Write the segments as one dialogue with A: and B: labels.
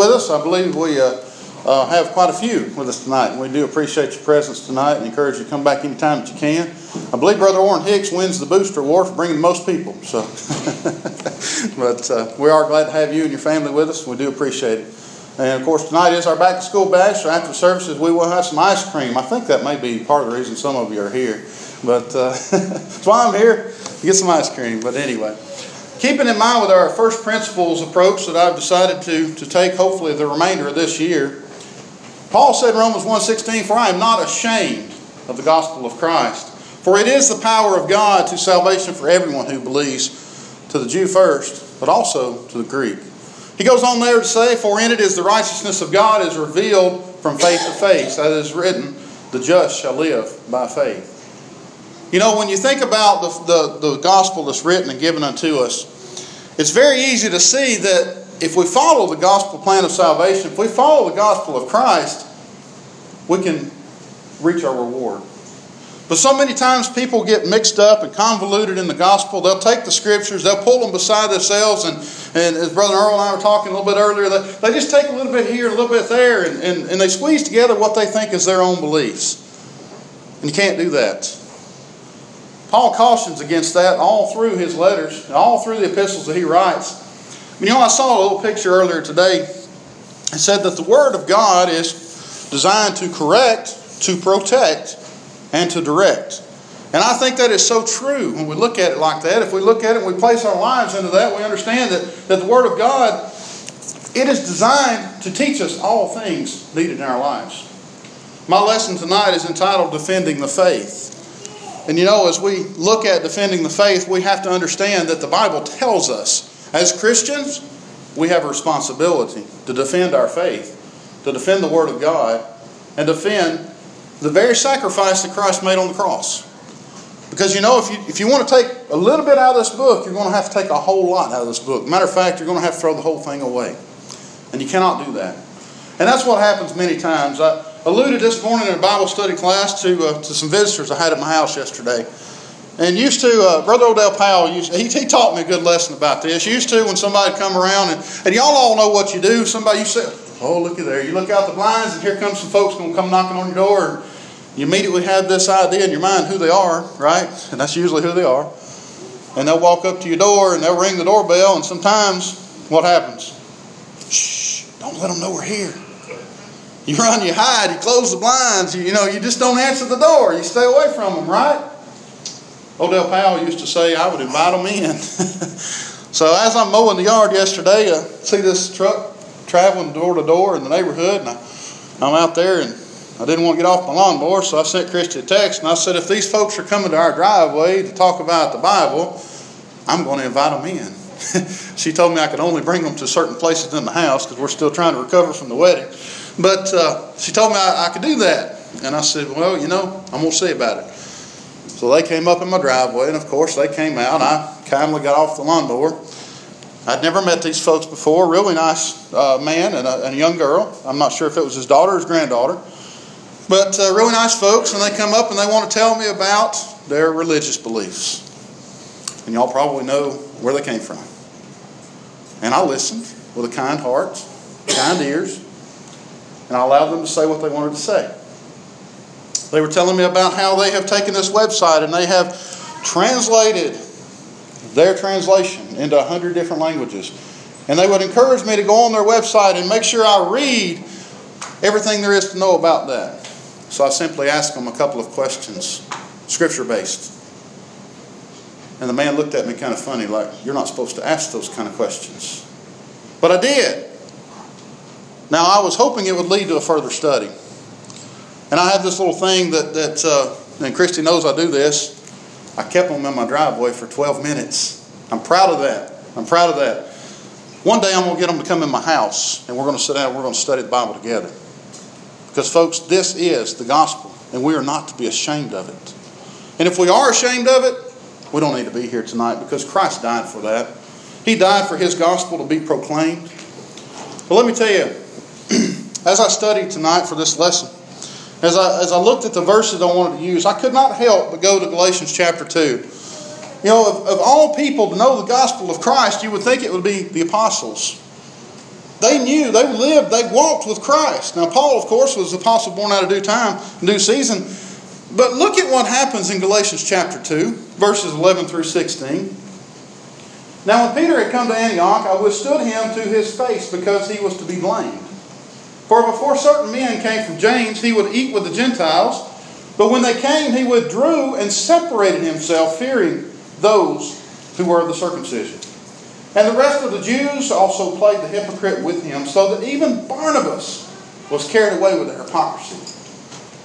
A: with us. I believe we uh, uh, have quite a few with us tonight. We do appreciate your presence tonight and encourage you to come back anytime that you can. I believe Brother Orrin Hicks wins the Booster Award for bringing the most people. So, But uh, we are glad to have you and your family with us. We do appreciate it. And of course, tonight is our back to school bash. So after services, we will have some ice cream. I think that may be part of the reason some of you are here. But uh, that's why I'm here to get some ice cream. But anyway, keeping in mind with our first principles approach that I've decided to, to take hopefully the remainder of this year, Paul said in Romans 1.16, For I am not ashamed of the gospel of Christ. For it is the power of God to salvation for everyone who believes, to the Jew first, but also to the Greek. He goes on there to say, For in it is the righteousness of God is revealed from faith to faith, as is written, the just shall live by faith. You know, when you think about the, the, the gospel that's written and given unto us, it's very easy to see that if we follow the gospel plan of salvation, if we follow the gospel of Christ, we can reach our reward. But so many times people get mixed up and convoluted in the gospel. They'll take the scriptures, they'll pull them beside themselves, and, and as Brother Earl and I were talking a little bit earlier, they, they just take a little bit here, a little bit there, and, and, and they squeeze together what they think is their own beliefs. And you can't do that. Paul cautions against that all through his letters, all through the epistles that he writes. You know, I saw a little picture earlier today. It said that the Word of God is designed to correct, to protect, and to direct. And I think that is so true when we look at it like that. If we look at it and we place our lives into that, we understand that, that the Word of God, it is designed to teach us all things needed in our lives. My lesson tonight is entitled Defending the Faith. And you know, as we look at defending the faith, we have to understand that the Bible tells us, as Christians, we have a responsibility to defend our faith, to defend the Word of God, and defend the very sacrifice that Christ made on the cross. Because you know, if you, if you want to take a little bit out of this book, you're going to have to take a whole lot out of this book. Matter of fact, you're going to have to throw the whole thing away. And you cannot do that. And that's what happens many times. I, alluded this morning in a Bible study class to, uh, to some visitors I had at my house yesterday. And used to, uh, Brother Odell Powell, used, he, he taught me a good lesson about this. Used to, when somebody come around, and, and y'all all know what you do. Somebody, you say, oh, looky there. You look out the blinds, and here comes some folks going to come knocking on your door. And you immediately have this idea in your mind who they are, right? And that's usually who they are. And they'll walk up to your door, and they'll ring the doorbell, and sometimes, what happens? Shh, don't let them know we're here. You run, you hide, you close the blinds, you, you know, you just don't answer the door. You stay away from them, right? Odell Powell used to say, I would invite them in. so as I'm mowing the yard yesterday, I see this truck traveling door to door in the neighborhood, and I, I'm out there, and I didn't want to get off my lawnmower, so I sent Christy a text, and I said, if these folks are coming to our driveway to talk about the Bible, I'm going to invite them in. she told me I could only bring them to certain places in the house because we're still trying to recover from the wedding. But uh, she told me I, I, could do that. And I said, well, you know, I'm going to see about it. So they came up in my driveway, and of course they came out. I kindly got off the lawnmower. I'd never met these folks before. Really nice uh, man and a, and a, young girl. I'm not sure if it was his daughter or his granddaughter. But uh, really nice folks, and they come up and they want to tell me about their religious beliefs. And y'all probably know where they came from. And I listened with a kind heart, kind ears, and I allowed them to say what they wanted to say. They were telling me about how they have taken this website and they have translated their translation into a hundred different languages. And they would encourage me to go on their website and make sure I read everything there is to know about that. So I simply asked them a couple of questions, scripture based. And the man looked at me kind of funny, like, You're not supposed to ask those kind of questions. But I did. Now, I was hoping it would lead to a further study. And I have this little thing that, that uh, and Christy knows I do this. I kept them in my driveway for 12 minutes. I'm proud of that. I'm proud of that. One day I'm going to get them to come in my house and we're going to sit down and we're going to study the Bible together. Because, folks, this is the gospel and we are not to be ashamed of it. And if we are ashamed of it, we don't need to be here tonight because Christ died for that. He died for His gospel to be proclaimed. But let me tell you, as I studied tonight for this lesson, as I, as I looked at the verses I wanted to use, I could not help but go to Galatians chapter 2. You know, of, of all people to know the gospel of Christ, you would think it would be the apostles. They knew, they lived, they walked with Christ. Now, Paul, of course, was apostle born out of due time, due season. But look at what happens in Galatians chapter 2, verses 11 through 16. Now, when Peter had come to Antioch, I withstood him to his face because he was to be blamed. For before certain men came from James, he would eat with the Gentiles. But when they came, he withdrew and separated himself, fearing those who were of the circumcision. And the rest of the Jews also played the hypocrite with him, so that even Barnabas was carried away with their hypocrisy.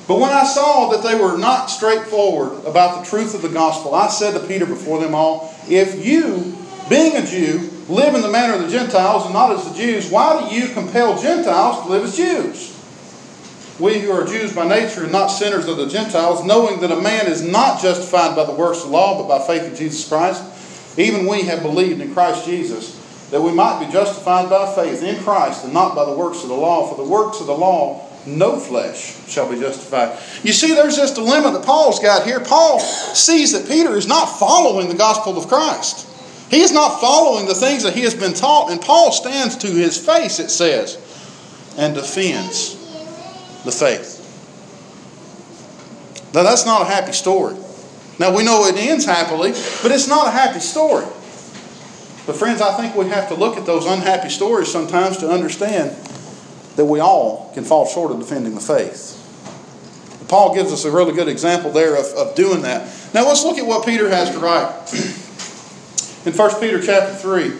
A: But when I saw that they were not straightforward about the truth of the gospel, I said to Peter before them all, If you, being a Jew, live in the manner of the Gentiles and not as the Jews, why do you compel Gentiles to live as Jews? We who are Jews by nature and not sinners of the Gentiles, knowing that a man is not justified by the works of the law, but by faith in Jesus Christ, even we have believed in Christ Jesus, that we might be justified by faith in Christ and not by the works of the law. For the works of the law, no flesh shall be justified. You see, there's this dilemma that Paul's got here. Paul sees that Peter is not following the gospel of Christ. He is not following the things that he has been taught, and Paul stands to his face, it says, and defends the faith. Now, that's not a happy story. Now, we know it ends happily, but it's not a happy story. But, friends, I think we have to look at those unhappy stories sometimes to understand that we all can fall short of defending the faith. Paul gives us a really good example there of, of doing that. Now, let's look at what Peter has to write. in 1 Peter chapter 3.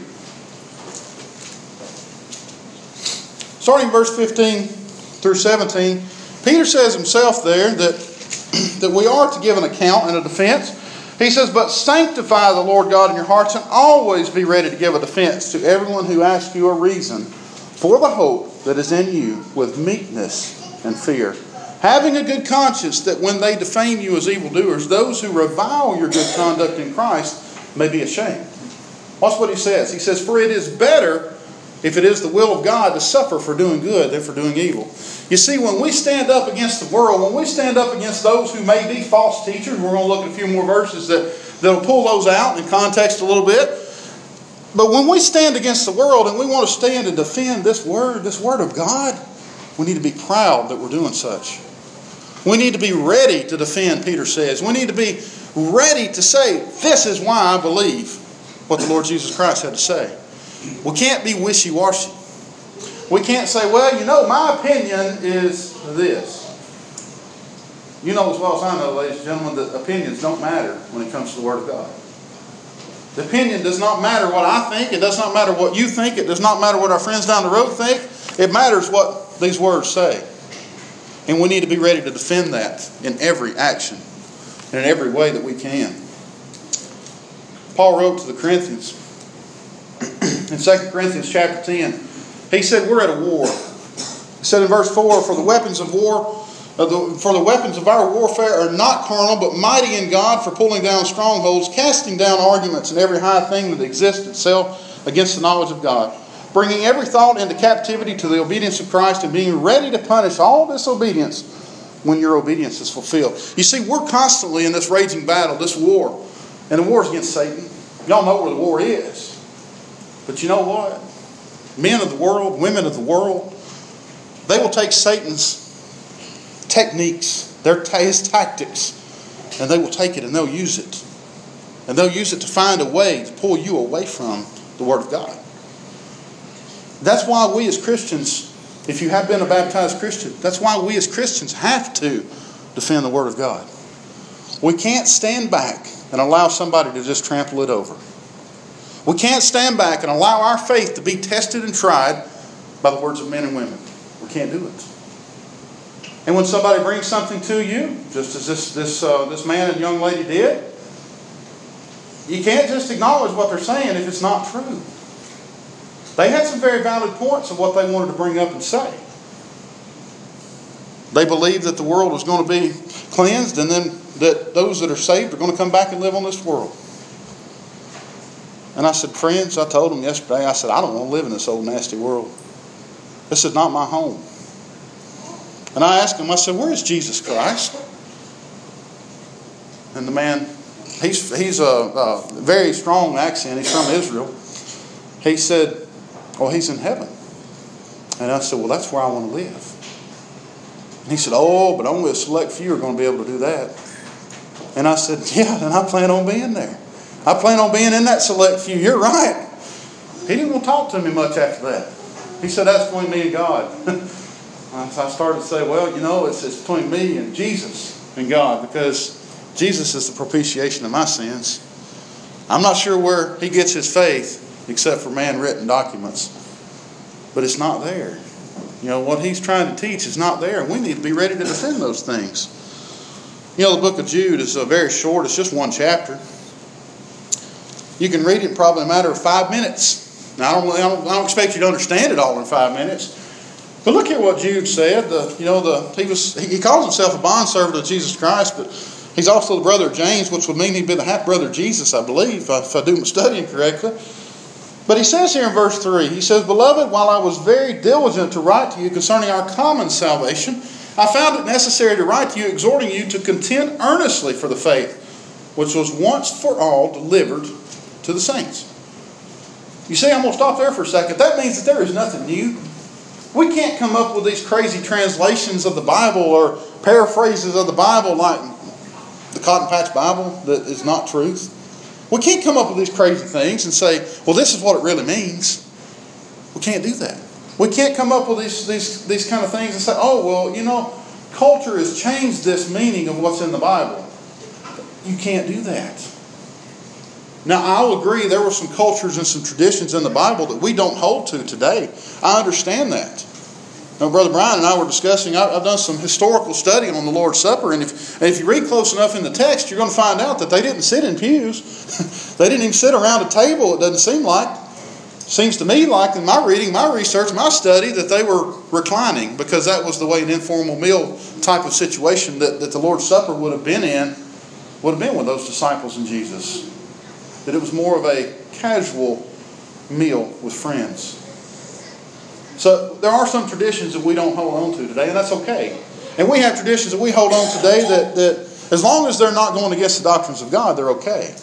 A: Starting verse 15 through 17, Peter says himself there that, that we are to give an account and a defense. He says, But sanctify the Lord God in your hearts and always be ready to give a defense to everyone who asks you a reason for the hope that is in you with meekness and fear. Having a good conscience that when they defame you as evildoers, those who revile your good conduct in Christ may be ashamed. Watch what he says. He says, For it is better, if it is the will of God, to suffer for doing good than for doing evil. You see, when we stand up against the world, when we stand up against those who may be false teachers, we're going to look at a few more verses that, that'll pull those out in context a little bit. But when we stand against the world and we want to stand and defend this word, this word of God, we need to be proud that we're doing such. We need to be ready to defend, Peter says. We need to be ready to say, This is why I believe what the Lord Jesus Christ had to say. We can't be wishy washy. We can't say, well, you know, my opinion is this. You know as well as I know, ladies and gentlemen, that opinions don't matter when it comes to the Word of God. The opinion does not matter what I think. It does not matter what you think. It does not matter what our friends down the road think. It matters what these words say. And we need to be ready to defend that in every action and in every way that we can. Paul wrote to the Corinthians in 2 Corinthians chapter 10. He said, We're at a war. He said in verse 4 For the weapons of war, uh, for the weapons of our warfare are not carnal, but mighty in God for pulling down strongholds, casting down arguments and every high thing that exists itself against the knowledge of God, bringing every thought into captivity to the obedience of Christ, and being ready to punish all disobedience when your obedience is fulfilled. You see, we're constantly in this raging battle, this war. And the war is against Satan. Y'all know where the war is. But you know what? Men of the world, women of the world, they will take Satan's techniques, their his tactics, and they will take it and they'll use it. And they'll use it to find a way to pull you away from the Word of God. That's why we as Christians, if you have been a baptized Christian, that's why we as Christians have to defend the Word of God. We can't stand back and allow somebody to just trample it over. We can't stand back and allow our faith to be tested and tried by the words of men and women. We can't do it. And when somebody brings something to you, just as this, this, uh, this man and young lady did, you can't just acknowledge what they're saying if it's not true. They had some very valid points of what they wanted to bring up and say. They believed that the world was going to be cleansed and then that those that are saved are going to come back and live on this world. And I said, Friends, I told them yesterday, I said, I don't want to live in this old nasty world. This is not my home. And I asked him, I said, Where is Jesus Christ? And the man, he's, he's a, a very strong accent. He's from Israel. He said, Oh, he's in heaven. And I said, Well, that's where I want to live. And he said, Oh, but only a select few are going to be able to do that. And I said, Yeah, and I plan on being there. I plan on being in that select few. You're right. He didn't want to talk to me much after that. He said, That's between me and God. I started to say, Well, you know, it's, it's between me and Jesus and God because Jesus is the propitiation of my sins. I'm not sure where he gets his faith except for man written documents, but it's not there. You know, what he's trying to teach is not there, we need to be ready to defend those things. You know, the book of Jude is a very short, it's just one chapter. You can read it probably a matter of five minutes. Now, I don't, I don't, I don't expect you to understand it all in five minutes. But look at what Jude said. The, you know, the, he, was, he calls himself a bondservant of Jesus Christ, but he's also the brother of James, which would mean he'd be the half brother of Jesus, I believe, if I do my studying correctly. But he says here in verse 3, he says, Beloved, while I was very diligent to write to you concerning our common salvation, I found it necessary to write to you, exhorting you to contend earnestly for the faith which was once for all delivered to the saints. You see, I'm going to stop there for a second. That means that there is nothing new. We can't come up with these crazy translations of the Bible or paraphrases of the Bible like the Cotton Patch Bible that is not truth. We can't come up with these crazy things and say, well, this is what it really means. We can't do that. We can't come up with these, these, these kind of things and say, oh, well, you know, culture has changed this meaning of what's in the Bible. You can't do that. Now, I'll agree there were some cultures and some traditions in the Bible that we don't hold to today. I understand that. Now, Brother Brian and I were discussing, I've done some historical study on the Lord's Supper, and if, and if you read close enough in the text, you're going to find out that they didn't sit in pews. they didn't even sit around a table, it doesn't seem like. Seems to me like in my reading, my research, my study, that they were reclining because that was the way an informal meal type of situation that, that the Lord's Supper would have been in, would have been with those disciples and Jesus that it was more of a casual meal with friends. So there are some traditions that we don't hold on to today, and that's okay. And we have traditions that we hold on today that, that as long as they're not going against the doctrines of God, they're okay.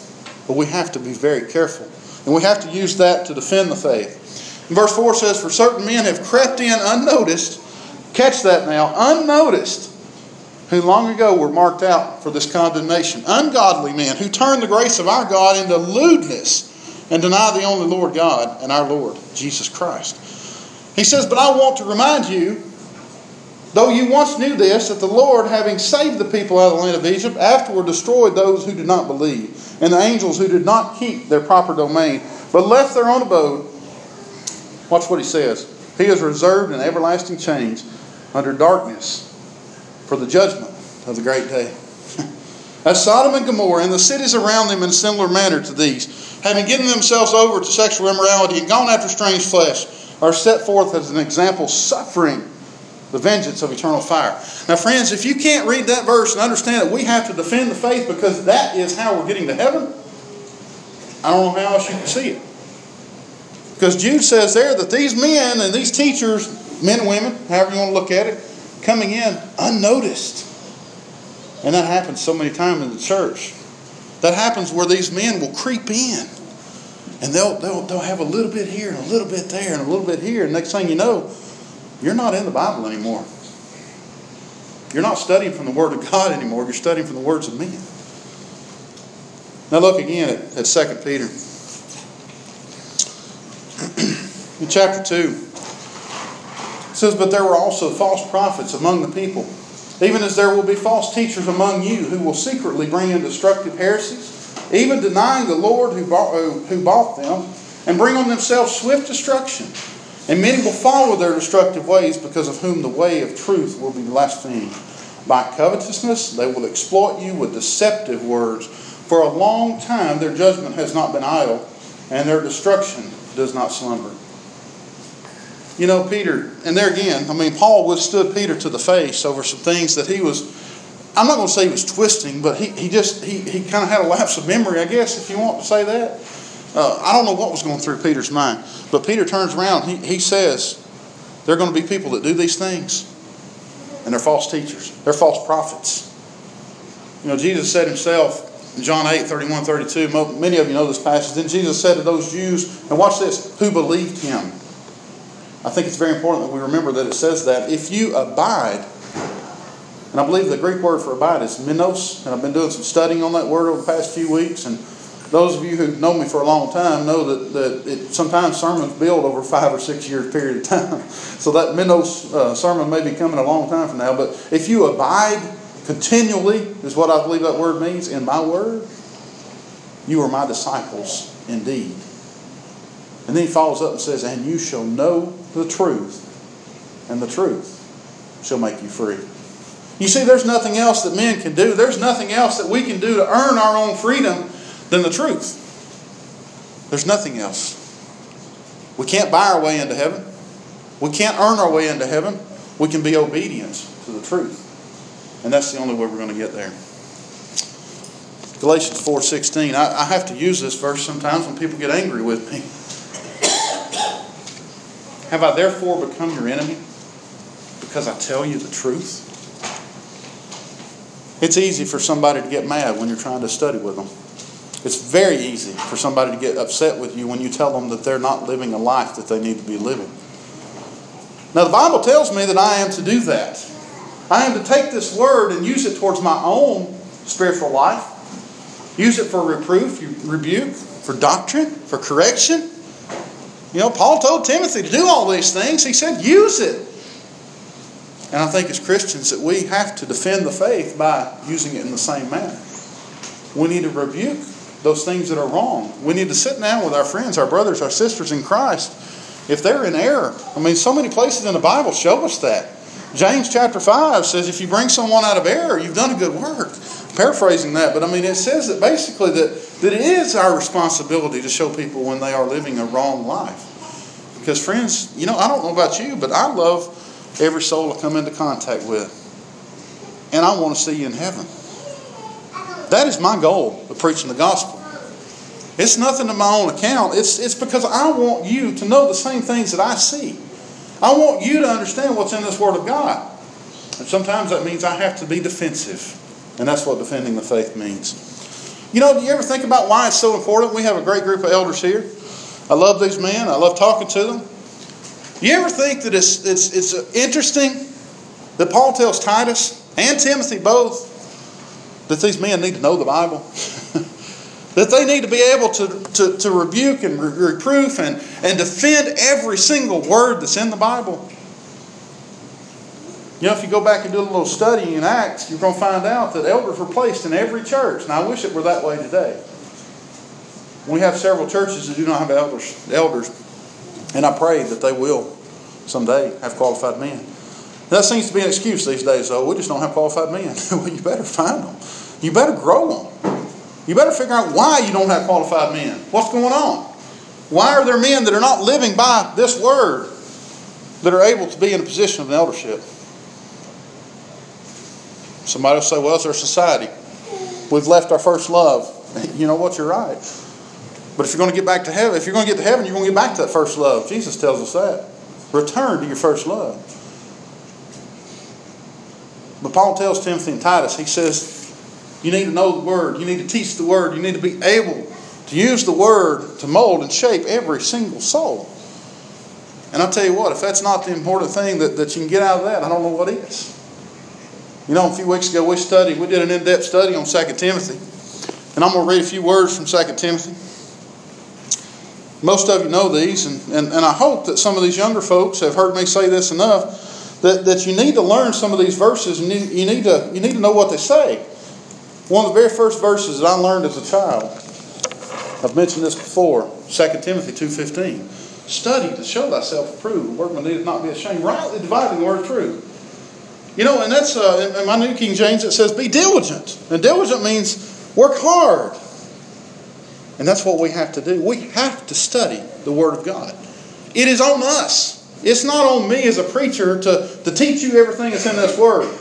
A: But we have to be very careful. And we have to use that to defend the faith. And verse 4 says, For certain men have crept in unnoticed, catch that now, unnoticed, who long ago were marked out for this condemnation. Ungodly men who turn the grace of our God into lewdness and deny the only Lord God and our Lord Jesus Christ. He says, But I want to remind you, though you once knew this, that the Lord, having saved the people out of the land of Egypt, afterward destroyed those who did not believe, and the angels who did not keep their proper domain, but left their own abode. Watch what he says. He is reserved in everlasting chains under darkness for the judgment of the great day. As Sodom and Gomorrah and the cities around them in similar manner to these, having given themselves over to sexual immorality and gone after strange flesh, are set forth as an example suffering the vengeance of eternal fire. Now, friends, if you can't read that verse and understand that we have to defend the faith because that is how we're getting to heaven, I don't know how else you can see it. Because Jude says there that these men and these teachers, men and women, however you want to look at it, coming in unnoticed. And that happens so many times in the church. That happens where these men will creep in. And they'll, they'll, they'll have a little bit here and a little bit there and a little bit here. And next thing you know, you're not in the Bible anymore. You're not studying from the Word of God anymore. You're studying from the words of men. Now look again at, at 2 Peter. in chapter 2. It says, But there were also false prophets among the people, even as there will be false teachers among you who will secretly bring in destructive heresies, even denying the Lord who bought, who bought them, and bring on themselves swift destruction. And many will follow their destructive ways, because of whom the way of truth will be blasphemed. By covetousness, they will exploit you with deceptive words. For a long time, their judgment has not been idle, and their destruction does not slumber. You know, Peter, and there again, I mean, Paul withstood Peter to the face over some things that he was, I'm not going to say he was twisting, but he, he just, he, he kind of had a lapse of memory, I guess, if you want to say that. Uh, I don't know what was going through Peter's mind, but Peter turns around, he, he says, there are going to be people that do these things, and they're false teachers, they're false prophets. You know, Jesus said himself, in John 8, 31, 32, many of you know this passage. Then Jesus said to those Jews, and watch this, who believed him. I think it's very important that we remember that it says that if you abide, and I believe the Greek word for abide is menos, and I've been doing some studying on that word over the past few weeks, and those of you who know me for a long time know that, that it, sometimes sermons build over five or six years period of time. So that Minos uh, sermon may be coming a long time from now. But if you abide continually, is what I believe that word means, in my word, you are my disciples indeed. And then he follows up and says, And you shall know the truth, and the truth shall make you free. You see, there's nothing else that men can do. There's nothing else that we can do to earn our own freedom than the truth. There's nothing else. We can't buy our way into heaven. We can't earn our way into heaven. We can be obedient to the truth. And that's the only way we're going to get there. Galatians 4.16. I, I have to use this verse sometimes when people get angry with me. Have I therefore become your enemy because I tell you the truth? It's easy for somebody to get mad when you're trying to study with them. It's very easy for somebody to get upset with you when you tell them that they're not living a life that they need to be living. Now, the Bible tells me that I am to do that. I am to take this word and use it towards my own spiritual life, use it for reproof, rebuke, for doctrine, for correction. You know, Paul told Timothy to do all these things. He said, use it. And I think as Christians that we have to defend the faith by using it in the same manner. We need to rebuke those things that are wrong. We need to sit down with our friends, our brothers, our sisters in Christ. If they're in error, I mean, so many places in the Bible show us that. James chapter 5 says, if you bring someone out of error, you've done a good work. Paraphrasing that, but I mean, it says that basically that, that it is our responsibility to show people when they are living a wrong life. Because, friends, you know, I don't know about you, but I love every soul I come into contact with. And I want to see you in heaven. That is my goal of preaching the gospel. It's nothing to my own account. It's, it's because I want you to know the same things that I see. I want you to understand what's in this Word of God. And sometimes that means I have to be defensive. And that's what defending the faith means. You know, do you ever think about why it's so important? We have a great group of elders here. I love these men. I love talking to them. You ever think that it's, it's, it's interesting that Paul tells Titus and Timothy both that these men need to know the Bible. that they need to be able to, to, to rebuke and re- reproof and, and defend every single word that's in the Bible. You know, if you go back and do a little study in Acts, you're going to find out that elders were placed in every church. Now, I wish it were that way today. We have several churches that do not have elders, elders, and I pray that they will someday have qualified men. That seems to be an excuse these days, though. We just don't have qualified men. well, you better find them. You better grow them. You better figure out why you don't have qualified men. What's going on? Why are there men that are not living by this word that are able to be in a position of an eldership? Somebody will say, well, it's our society. We've left our first love. You know what? You're right. But if you're going to get back to heaven, if you're going to get to heaven, you're going to get back to that first love. Jesus tells us that. Return to your first love. But Paul tells Timothy and Titus, he says, you need to know the Word. You need to teach the Word. You need to be able to use the Word to mold and shape every single soul. And I'll tell you what, if that's not the important thing that, that you can get out of that, I don't know what is. You know, a few weeks ago we studied, we did an in depth study on 2 Timothy. And I'm going to read a few words from 2 Timothy. Most of you know these, and, and, and I hope that some of these younger folks have heard me say this enough that, that you need to learn some of these verses and you, you, need to, you need to know what they say. One of the very first verses that I learned as a child, I've mentioned this before, 2 Timothy 2.15. Study to show thyself approved, a workman needeth not be ashamed, rightly dividing the word of truth. You know, and that's uh, in my New King James, it says, be diligent. And diligent means work hard. And that's what we have to do. We have to study the Word of God. It is on us. It's not on me as a preacher to, to teach you everything that's in this Word.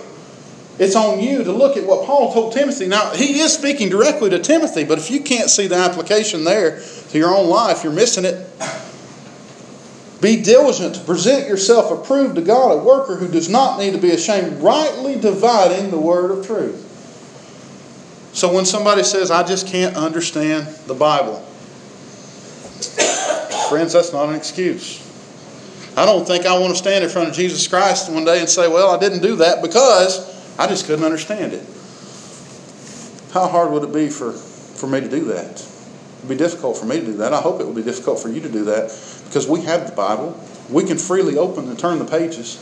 A: It's on you to look at what Paul told Timothy. Now, he is speaking directly to Timothy, but if you can't see the application there to your own life, you're missing it. Be diligent to present yourself approved to God, a worker who does not need to be ashamed, rightly dividing the word of truth. So when somebody says, I just can't understand the Bible, friends, that's not an excuse. I don't think I want to stand in front of Jesus Christ one day and say, Well, I didn't do that because I just couldn't understand it. How hard would it be for, for me to do that? It would be difficult for me to do that. I hope it would be difficult for you to do that because we have the Bible. We can freely open and turn the pages.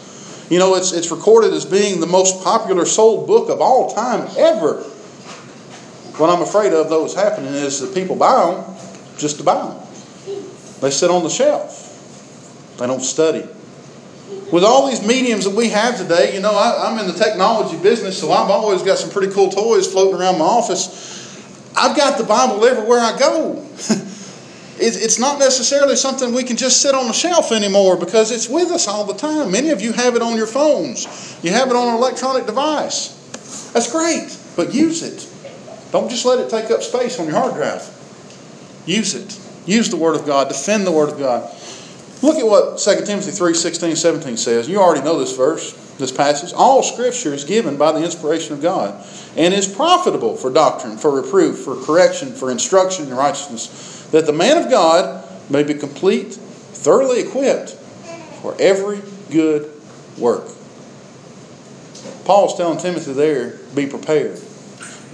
A: You know, it's, it's recorded as being the most popular sold book of all time ever. What I'm afraid of, though, is happening is that people buy them just to buy them. They sit on the shelf. They don't study. With all these mediums that we have today, you know, I, am in the technology business, so I've always got some pretty cool toys floating around my office. I've got the Bible everywhere I go. it's not necessarily something we can just sit on the shelf anymore because it's with us all the time. Many of you have it on your phones, you have it on an electronic device. That's great, but use it. Don't just let it take up space on your hard drive. Use it. Use the Word of God. Defend the Word of God. Look at what 2 Timothy 3 16, 17 says. You already know this verse, this passage. All Scripture is given by the inspiration of God and is profitable for doctrine, for reproof, for correction, for instruction in righteousness, that the man of God may be complete, thoroughly equipped for every good work. Paul's telling Timothy there be prepared,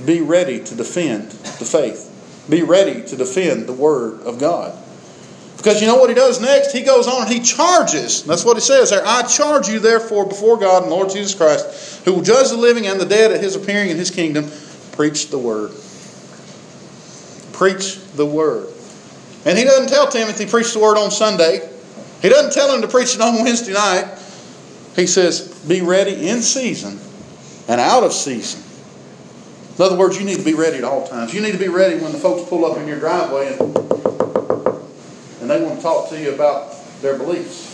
A: be ready to defend the faith, be ready to defend the Word of God. Because you know what he does next? He goes on and he charges. That's what he says there. I charge you, therefore, before God and Lord Jesus Christ, who will judge the living and the dead at his appearing in his kingdom, preach the word. Preach the word. And he doesn't tell Timothy, preach the word on Sunday. He doesn't tell him to preach it on Wednesday night. He says, be ready in season and out of season. In other words, you need to be ready at all times. You need to be ready when the folks pull up in your driveway and and they want to talk to you about their beliefs.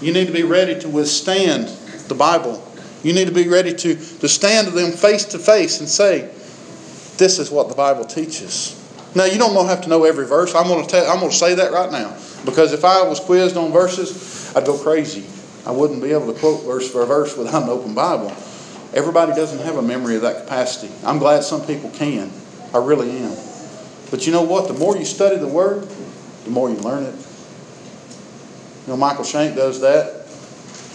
A: You need to be ready to withstand the Bible. You need to be ready to, to stand to them face to face and say, This is what the Bible teaches. Now, you don't have to know every verse. I'm going to, tell, I'm going to say that right now. Because if I was quizzed on verses, I'd go crazy. I wouldn't be able to quote verse for verse without an open Bible. Everybody doesn't have a memory of that capacity. I'm glad some people can. I really am. But you know what? The more you study the Word, the more you learn it. You know, Michael Shank does that.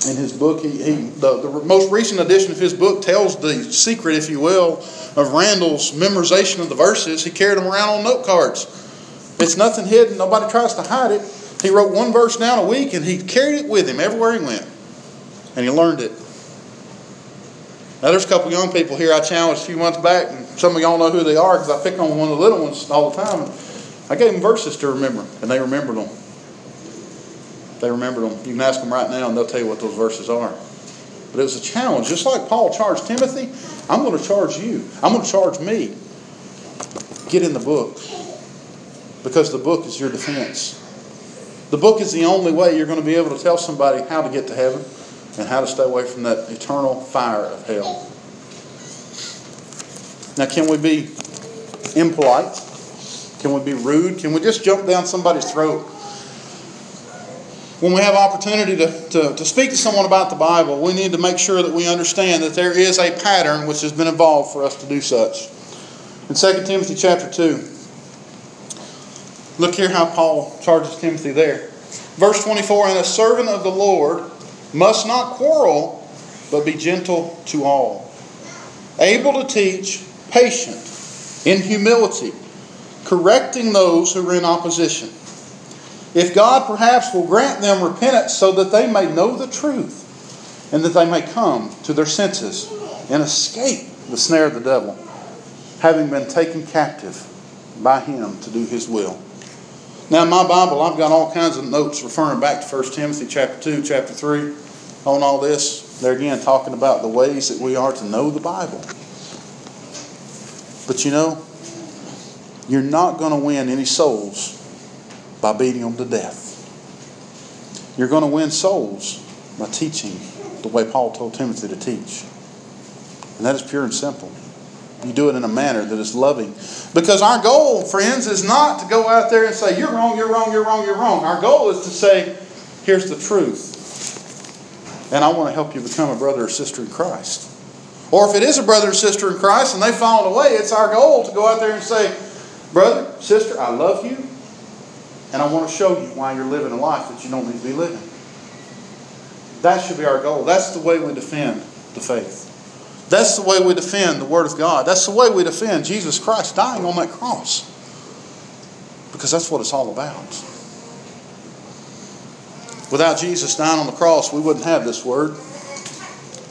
A: In his book, he, he the, the most recent edition of his book tells the secret, if you will, of Randall's memorization of the verses. He carried them around on note cards. It's nothing hidden. Nobody tries to hide it. He wrote one verse down a week and he carried it with him everywhere he went. And he learned it. Now, there's a couple young people here I challenged a few months back, and some of y'all know who they are because I pick on one of the little ones all the time. I gave them verses to remember, and they remembered them. They remembered them. You can ask them right now, and they'll tell you what those verses are. But it was a challenge. Just like Paul charged Timothy, I'm going to charge you. I'm going to charge me. Get in the book. Because the book is your defense. The book is the only way you're going to be able to tell somebody how to get to heaven and how to stay away from that eternal fire of hell. Now, can we be impolite? Can we be rude? Can we just jump down somebody's throat? When we have opportunity to, to, to speak to someone about the Bible, we need to make sure that we understand that there is a pattern which has been involved for us to do such. In 2 Timothy chapter 2, look here how Paul charges Timothy there. Verse 24 And a servant of the Lord must not quarrel, but be gentle to all, able to teach, patient, in humility correcting those who are in opposition. If God perhaps will grant them repentance so that they may know the truth and that they may come to their senses and escape the snare of the devil, having been taken captive by him to do his will. Now, in my Bible, I've got all kinds of notes referring back to 1 Timothy chapter 2, chapter 3, on all this. They're again talking about the ways that we are to know the Bible. But you know, you're not going to win any souls by beating them to death. You're going to win souls by teaching the way Paul told Timothy to teach. And that is pure and simple. You do it in a manner that is loving. Because our goal, friends, is not to go out there and say, You're wrong, you're wrong, you're wrong, you're wrong. Our goal is to say, Here's the truth. And I want to help you become a brother or sister in Christ. Or if it is a brother or sister in Christ and they've fallen away, it's our goal to go out there and say, Brother, sister, I love you. And I want to show you why you're living a life that you don't need to be living. That should be our goal. That's the way we defend the faith. That's the way we defend the Word of God. That's the way we defend Jesus Christ dying on that cross. Because that's what it's all about. Without Jesus dying on the cross, we wouldn't have this Word.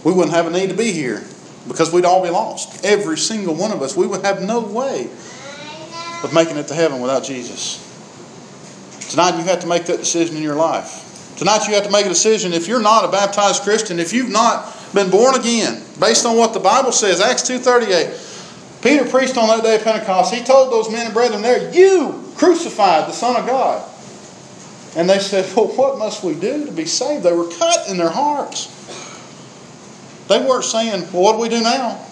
A: We wouldn't have a need to be here because we'd all be lost. Every single one of us, we would have no way of making it to heaven without Jesus. Tonight, you have to make that decision in your life. Tonight, you have to make a decision if you're not a baptized Christian, if you've not been born again, based on what the Bible says, Acts 2.38. Peter preached on that day of Pentecost. He told those men and brethren there, You crucified the Son of God. And they said, Well, what must we do to be saved? They were cut in their hearts. They weren't saying, Well, what do we do now?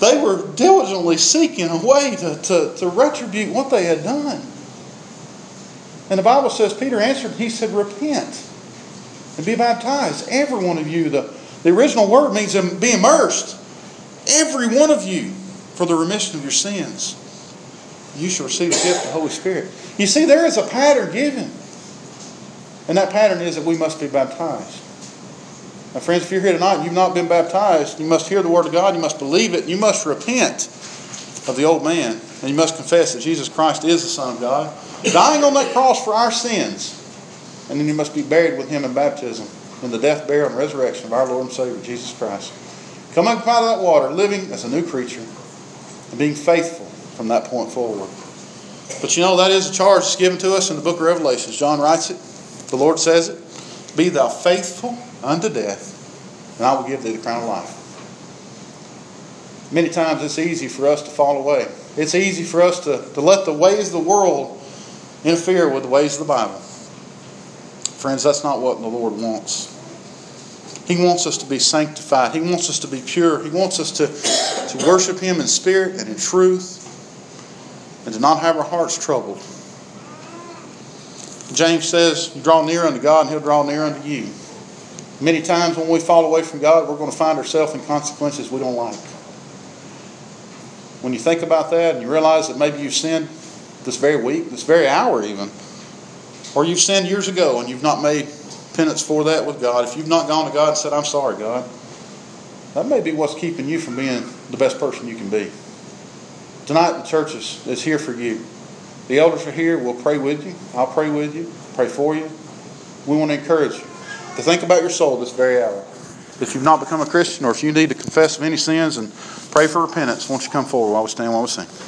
A: They were diligently seeking a way to, to, to retribute what they had done. And the Bible says, Peter answered, he said, Repent and be baptized. Every one of you. The, the original word means be immersed. Every one of you for the remission of your sins. You shall receive the gift of the Holy Spirit. You see, there is a pattern given. And that pattern is that we must be baptized. Now, friends, if you're here tonight and you've not been baptized, you must hear the Word of God, you must believe it, you must repent of the old man, and you must confess that Jesus Christ is the Son of God, dying on that cross for our sins. And then you must be buried with Him in baptism in the death, burial, and resurrection of our Lord and Savior, Jesus Christ. Come up out of that water, living as a new creature, and being faithful from that point forward. But you know, that is a charge that's given to us in the book of Revelations. John writes it, the Lord says it Be thou faithful unto death, and I will give thee the crown of life. Many times it's easy for us to fall away. It's easy for us to, to let the ways of the world interfere with the ways of the Bible. Friends, that's not what the Lord wants. He wants us to be sanctified. He wants us to be pure. He wants us to, to worship Him in spirit and in truth and to not have our hearts troubled. James says, Draw near unto God, and He'll draw near unto you. Many times when we fall away from God, we're going to find ourselves in consequences we don't like. When you think about that and you realize that maybe you've sinned this very week, this very hour even, or you've sinned years ago and you've not made penance for that with God, if you've not gone to God and said, I'm sorry, God, that may be what's keeping you from being the best person you can be. Tonight, the church is, is here for you. The elders are here. We'll pray with you. I'll pray with you, pray for you. We want to encourage you to think about your soul this very hour. If you've not become a Christian or if you need to confess of any sins and pray for repentance, won't you come forward while we stand while we sing?